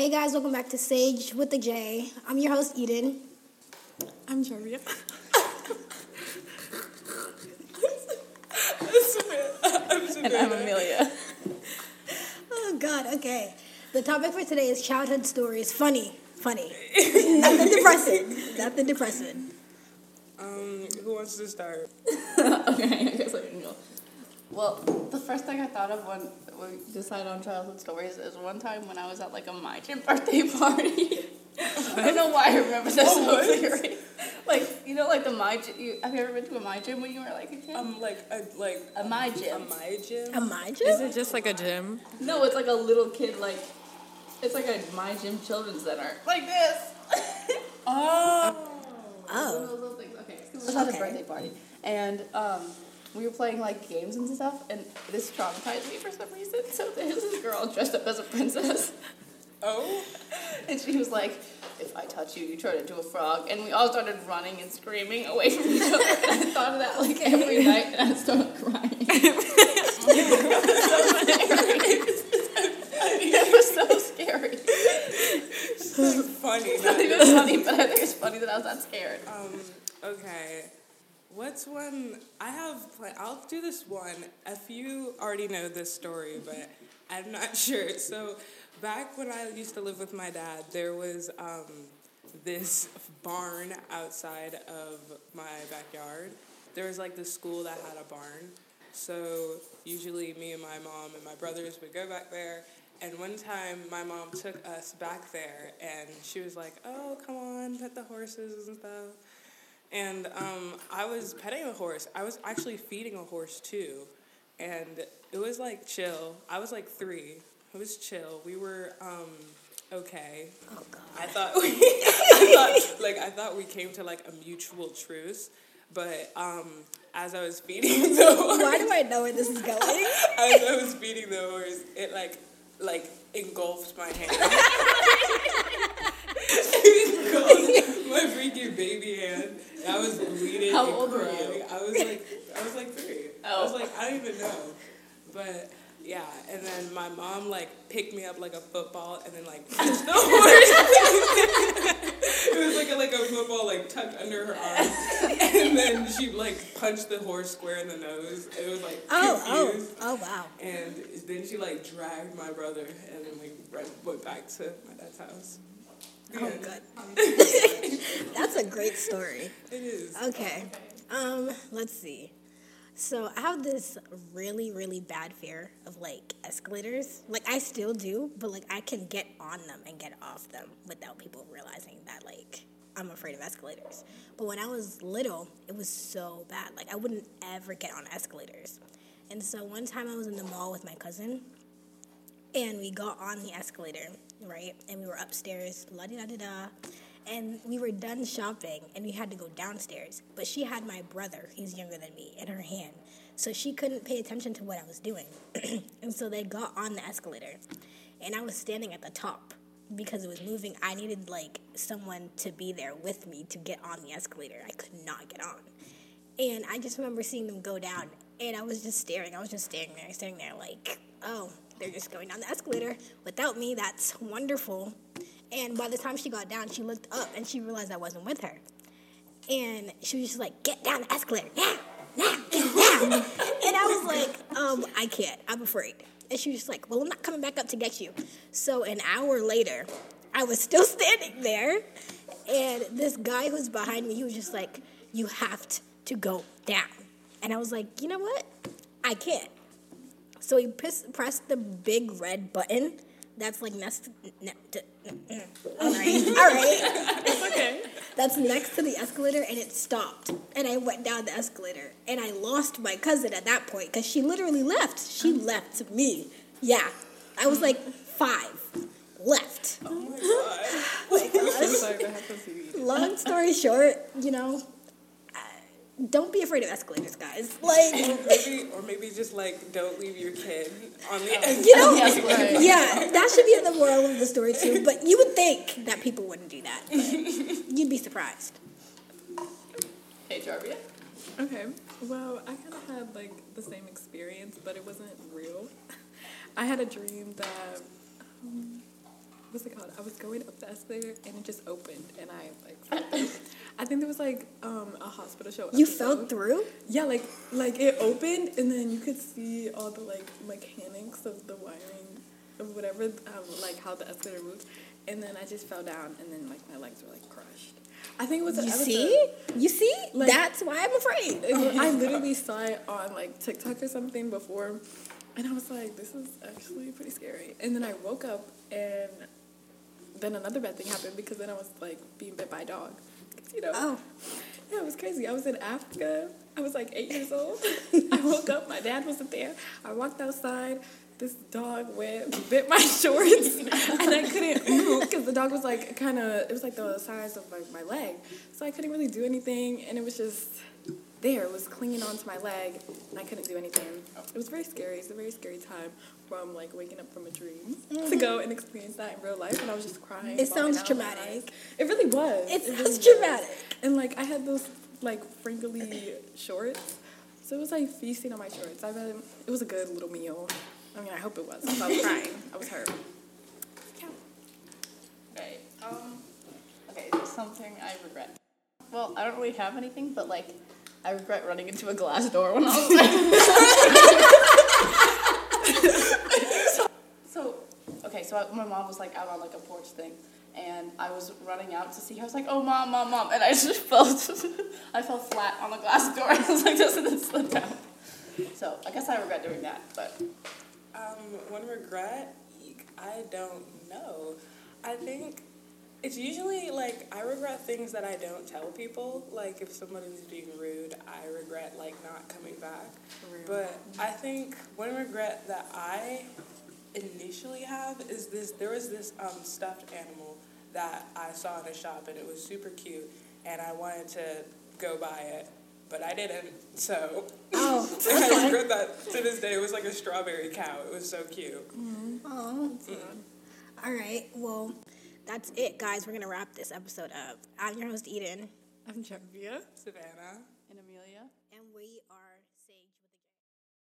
Hey guys, welcome back to Saje with the J. I'm your host Eden. I'm Jarvia. and I'm Amelia. Oh God. Okay. The topic for today is childhood stories. Funny, funny. Nothing depressing. Nothing depressing. Um, who wants to start? okay, I guess I can go. Well, the first thing I thought of when we decided on childhood stories is one time when I was at like a my gym birthday party. I don't know why I remember this so clearly. Like you know, like the my gym. You, have you ever been to a my gym when you were like a kid? Um, like a like a my gym. a my gym. A my gym. Is it just like a gym? No, it's like a little kid like. It's like a my gym children's center. Like this. Oh. Oh. One little things. Okay, so it was at Okay. a birthday party, and um, we were playing like games and stuff, and this traumatized me for some reason. So there's this girl dressed up as a princess, Oh. and she was like, "If I touch you, you turn into a frog," and we all started running and screaming away from each other. And I thought of that like every night, and I started crying. it was so scary. So funny. It's not even funny, but I think it's funny that I was that scared. Um. Okay. What's one? I have. pla- I'll do this one. A few already know this story, but I'm not sure. So, back when I used to live with my dad, there was um, this barn outside of my backyard. There was like the school that had a barn. So usually me and my mom and my brothers would go back there. And one time my mom took us back there and she was like, oh, come on, pet the horses and stuff. And um, I was petting a horse. I was actually feeding a horse too. And it was like chill. I was like three. It was chill. We were um, okay. Oh God. I thought we, I thought like I thought we came to like a mutual truce, but um, as I was feeding the horse, Why do I know where this is going? as I was feeding the horse, it like like engulfed my hand. it engulfed my freaking baby hand. I was bleeding. How and old were you? I was like I was like three. Oh. I Oh. was like I don't even know, but. Yeah, and then my mom like picked me up like a football and then like punched the horse. it was like a, like a football like tucked under her arm, and then she like punched the horse square in the nose. It was like Oh, oh, confused. oh wow. And then she like dragged my brother, and then we right, went back to my dad's house. Oh And good. That's a great story. It is. Okay. Um, let's see. So I have this really, really bad fear of like escalators. Like I still do, but like I can get on them and get off them without people realizing that like I'm afraid of escalators. But when I was little, it was so bad. Like I wouldn't ever get on escalators. And so one time I was in the mall with my cousin and we got on the escalator, right? And we were upstairs, la di da da da. And we were done shopping and we had to go downstairs. But she had my brother, he's younger than me, in her hand. So she couldn't pay attention to what I was doing. and so they got on the escalator. And I was standing at the top because it was moving. I needed like someone to be there with me to get on the escalator. I could not get on. And I just remember seeing them go down, and I was just staring. I was just staring there, staring there, like, oh, they're just going down the escalator without me. That's wonderful. And by the time she got down, she looked up and she realized I wasn't with her. And she was just like, get down the escalator, now, now, get down. and I was like, um, I can't, I'm afraid. And she was just like, well, I'm not coming back up to get you. So an hour later, I was still standing there, and this guy who's behind me, he was just like, you have to go down. And I was like, you know what? I can't. So he pressed the big red button. That's like next. Ne- to, oh. all right, all right. Okay. That's next to the escalator, and it stopped. And I went down the escalator, and I lost my cousin at that point because she literally left. She oh. left me. Yeah, I was like five, left. Oh my god. I'm sorry that happened to you. Long story short, you know, don't be afraid of escalators, guys. Like. Or maybe, or maybe just like don't leave your kid on the escalator. You know, Yes, yeah, that should be in the moral of the story too. But you would think that people wouldn't do that. But you'd be surprised. Hey, Jarvia. Okay. Well, I kind of had like the same experience, but it wasn't real. I had a dream that um, what's it called? I was going up the escalator and it just opened and I like fell through. I think there was like um, a hospital show. You episode. fell through? Yeah, like like it opened and then you could see all the like mechanics of the wiring of whatever um, like how the escalator moves. And then I just fell down and then like my legs were like crushed. I think it was an You episode- see? You see? Like- That's why I'm afraid. it- I literally saw it on like TikTok or something before, and I was like, "This is actually pretty scary." And then I woke up, and then another bad thing happened because then I was like being bit by a dog. You know, Oh. yeah, it was crazy. I was in Africa. I was like eight years old. I woke up. My dad wasn't there. I walked outside. This dog went bit my shorts, and I couldn't move because the dog was like kind of. It was like the size of like my leg, so I couldn't really do anything, and it was just there. Was clinging onto my leg, and I couldn't do anything. It was very scary. It's a very scary time from like waking up from a dream to go and experience that in real life, and I was just crying. It sounds out traumatic. It really was. It really sounds was. traumatic. And like I had those like frinkly shorts, so it was like feasting on my shorts. I've had it was a good little meal. I mean, I hope it was. 'cause I was crying. I was hurt. Yeah. Okay. Um. Okay. Something I regret. Well, I don't really have anything, but like, I regret running into a glass door when I was. so, so, okay. So I, my mom was like out on like a porch thing, and I was running out to see. her. I was like, "Oh, mom, mom, mom!" And I just fell. I fell flat on the glass door. I was like, "This," and it slid down. So I guess I regret doing that, but Um, one regret, I don't know. I think it's usually like I regret things that I don't tell people. Like if somebody's being rude, I regret like not coming back. But I think one regret that I initially have is this there was this um, stuffed animal that I saw in a shop and it was super cute and I wanted to go buy it. But I didn't, so Oh, I regret that to this day. It was like a strawberry cow. It was so cute. Oh. Mm-hmm. All right. Well, that's it, guys. We're going to wrap this episode up. I'm your host, Eden, I'm Genevieve. Savannah. and Amelia. and we are.